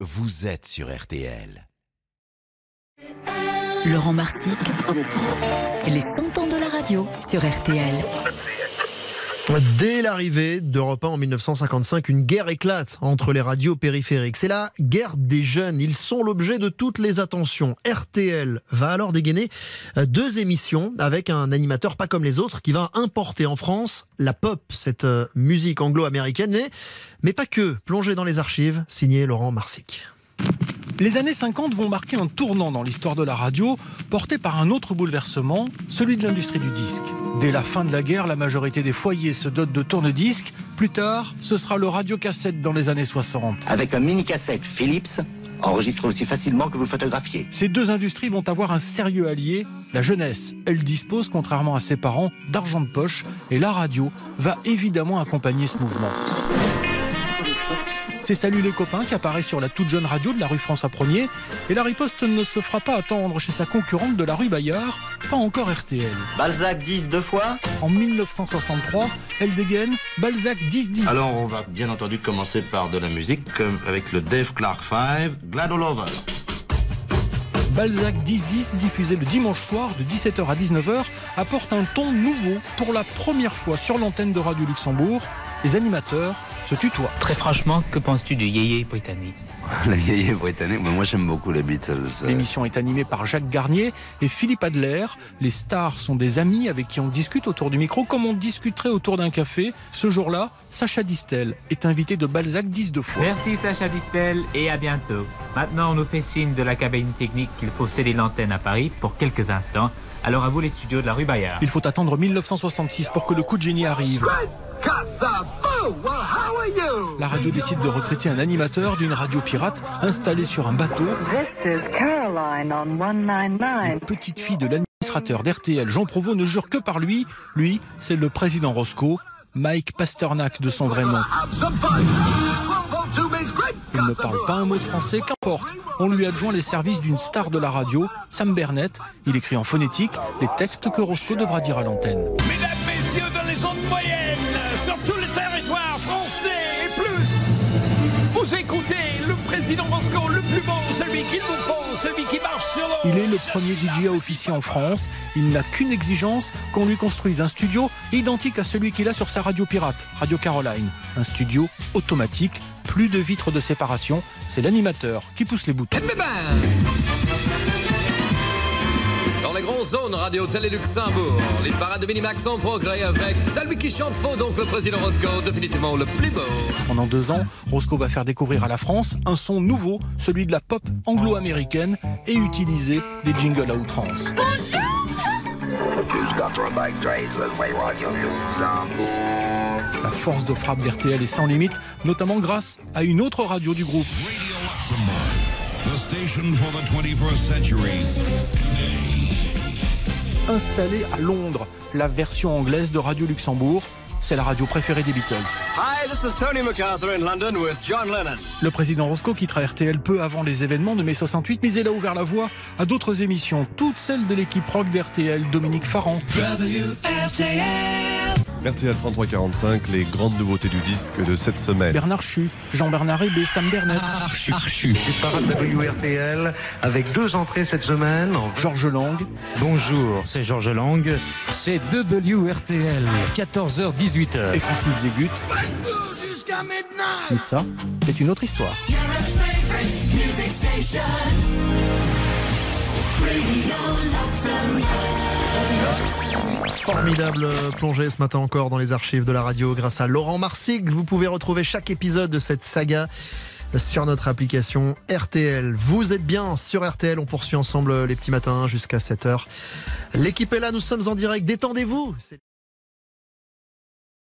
vous êtes sur RTL. Laurent Marsic, les 100 ans de la radio sur RTL. Dès l'arrivée d'Europe 1 en 1955, une guerre éclate entre les radios périphériques. C'est la guerre des jeunes. Ils sont l'objet de toutes les attentions. RTL va alors dégainer euh, deux émissions avec un animateur pas comme les autres qui va importer en France la pop, cette euh, musique anglo-américaine, mais, mais pas que. Plongé dans les archives, signé Laurent Marsic. Les années 50 vont marquer un tournant dans l'histoire de la radio, porté par un autre bouleversement, celui de l'industrie du disque. Dès la fin de la guerre, la majorité des foyers se dotent de tourne-disques. Plus tard, ce sera le radiocassette dans les années 60. Avec un mini-cassette Philips, enregistre aussi facilement que vous photographiez. Ces deux industries vont avoir un sérieux allié, la jeunesse. Elle dispose, contrairement à ses parents, d'argent de poche et la radio va évidemment accompagner ce mouvement. C'est Salut les copains qui apparaît sur la toute jeune radio de la rue François 1er. Et la riposte ne se fera pas attendre chez sa concurrente de la rue Bayard, pas encore RTL. Balzac 10 deux fois En 1963, elle dégaine Balzac 10-10. Alors on va bien entendu commencer par de la musique, comme avec le Dave Clark 5, Glad All Over. Balzac 10-10, diffusé le dimanche soir de 17h à 19h, apporte un ton nouveau pour la première fois sur l'antenne de Radio Luxembourg. Les animateurs se tutoient. Très franchement, que penses-tu du yéyé britannique? Le yéyé britannique, mais moi j'aime beaucoup les Beatles. L'émission est animée par Jacques Garnier et Philippe Adler. Les stars sont des amis avec qui on discute autour du micro comme on discuterait autour d'un café. Ce jour-là, Sacha Distel est invité de Balzac 10 deux fois. Merci Sacha Distel et à bientôt. Maintenant, on nous fait signe de la cabine technique qu'il faut céder l'antenne à Paris pour quelques instants. Alors à vous les studios de la rue Bayard. Il faut attendre 1966 pour que le coup de génie arrive. La radio décide de recruter un animateur d'une radio pirate installée sur un bateau. Une petite fille de l'administrateur d'RTL, Jean Provost, ne jure que par lui. Lui, c'est le président Roscoe, Mike Pasternak de son vrai nom. Il ne parle pas un mot de français, qu'importe. On lui adjoint les services d'une star de la radio, Sam Bernett. Il écrit en phonétique les textes que Roscoe devra dire à l'antenne. Mesdames, messieurs, dans les ondes moyennes, écoutez le président Roscoe, le plus bon, celui qu'il vous faut, celui qui marche sur l'eau. Il est le premier DJ à officier en France. Il n'a qu'une exigence, qu'on lui construise un studio identique à celui qu'il a sur sa radio pirate, Radio Caroline. Un studio automatique, plus de vitres de séparation. C'est l'animateur qui pousse les boutons. Les grosses zones Radio Télé Luxembourg, les parades de Minimax en progrès avec celui qui chante faux, donc le président Roscoe, définitivement le plus beau. Pendant deux ans, Roscoe va faire découvrir à la France un son nouveau, celui de la pop anglo-américaine, et utiliser des jingles à outrance. La force de frappe d'RTL est sans limite, notamment grâce à une autre radio du groupe. Installée à Londres, la version anglaise de Radio Luxembourg, c'est la radio préférée des Beatles. Hi, this is Tony MacArthur in London with John Lennon. Le président Roscoe quittera RTL peu avant les événements de mai 68, mais il a ouvert la voie à d'autres émissions, toutes celles de l'équipe rock d'RTL, Dominique Farran. RTL 3345, les grandes nouveautés du disque de cette semaine. Bernard Chu, Jean-Bernard Hébé, Sam Bernet. C'est parade WRTL avec deux entrées cette semaine. Georges Lang. Bonjour, c'est Georges Lang. C'est WRTL, 14h-18h. Et Francis Zégut. Et ça, c'est une autre histoire. Formidable plongée ce matin encore dans les archives de la radio grâce à Laurent Marsic. Vous pouvez retrouver chaque épisode de cette saga sur notre application RTL. Vous êtes bien sur RTL, on poursuit ensemble les petits matins jusqu'à 7h. L'équipe est là, nous sommes en direct, détendez-vous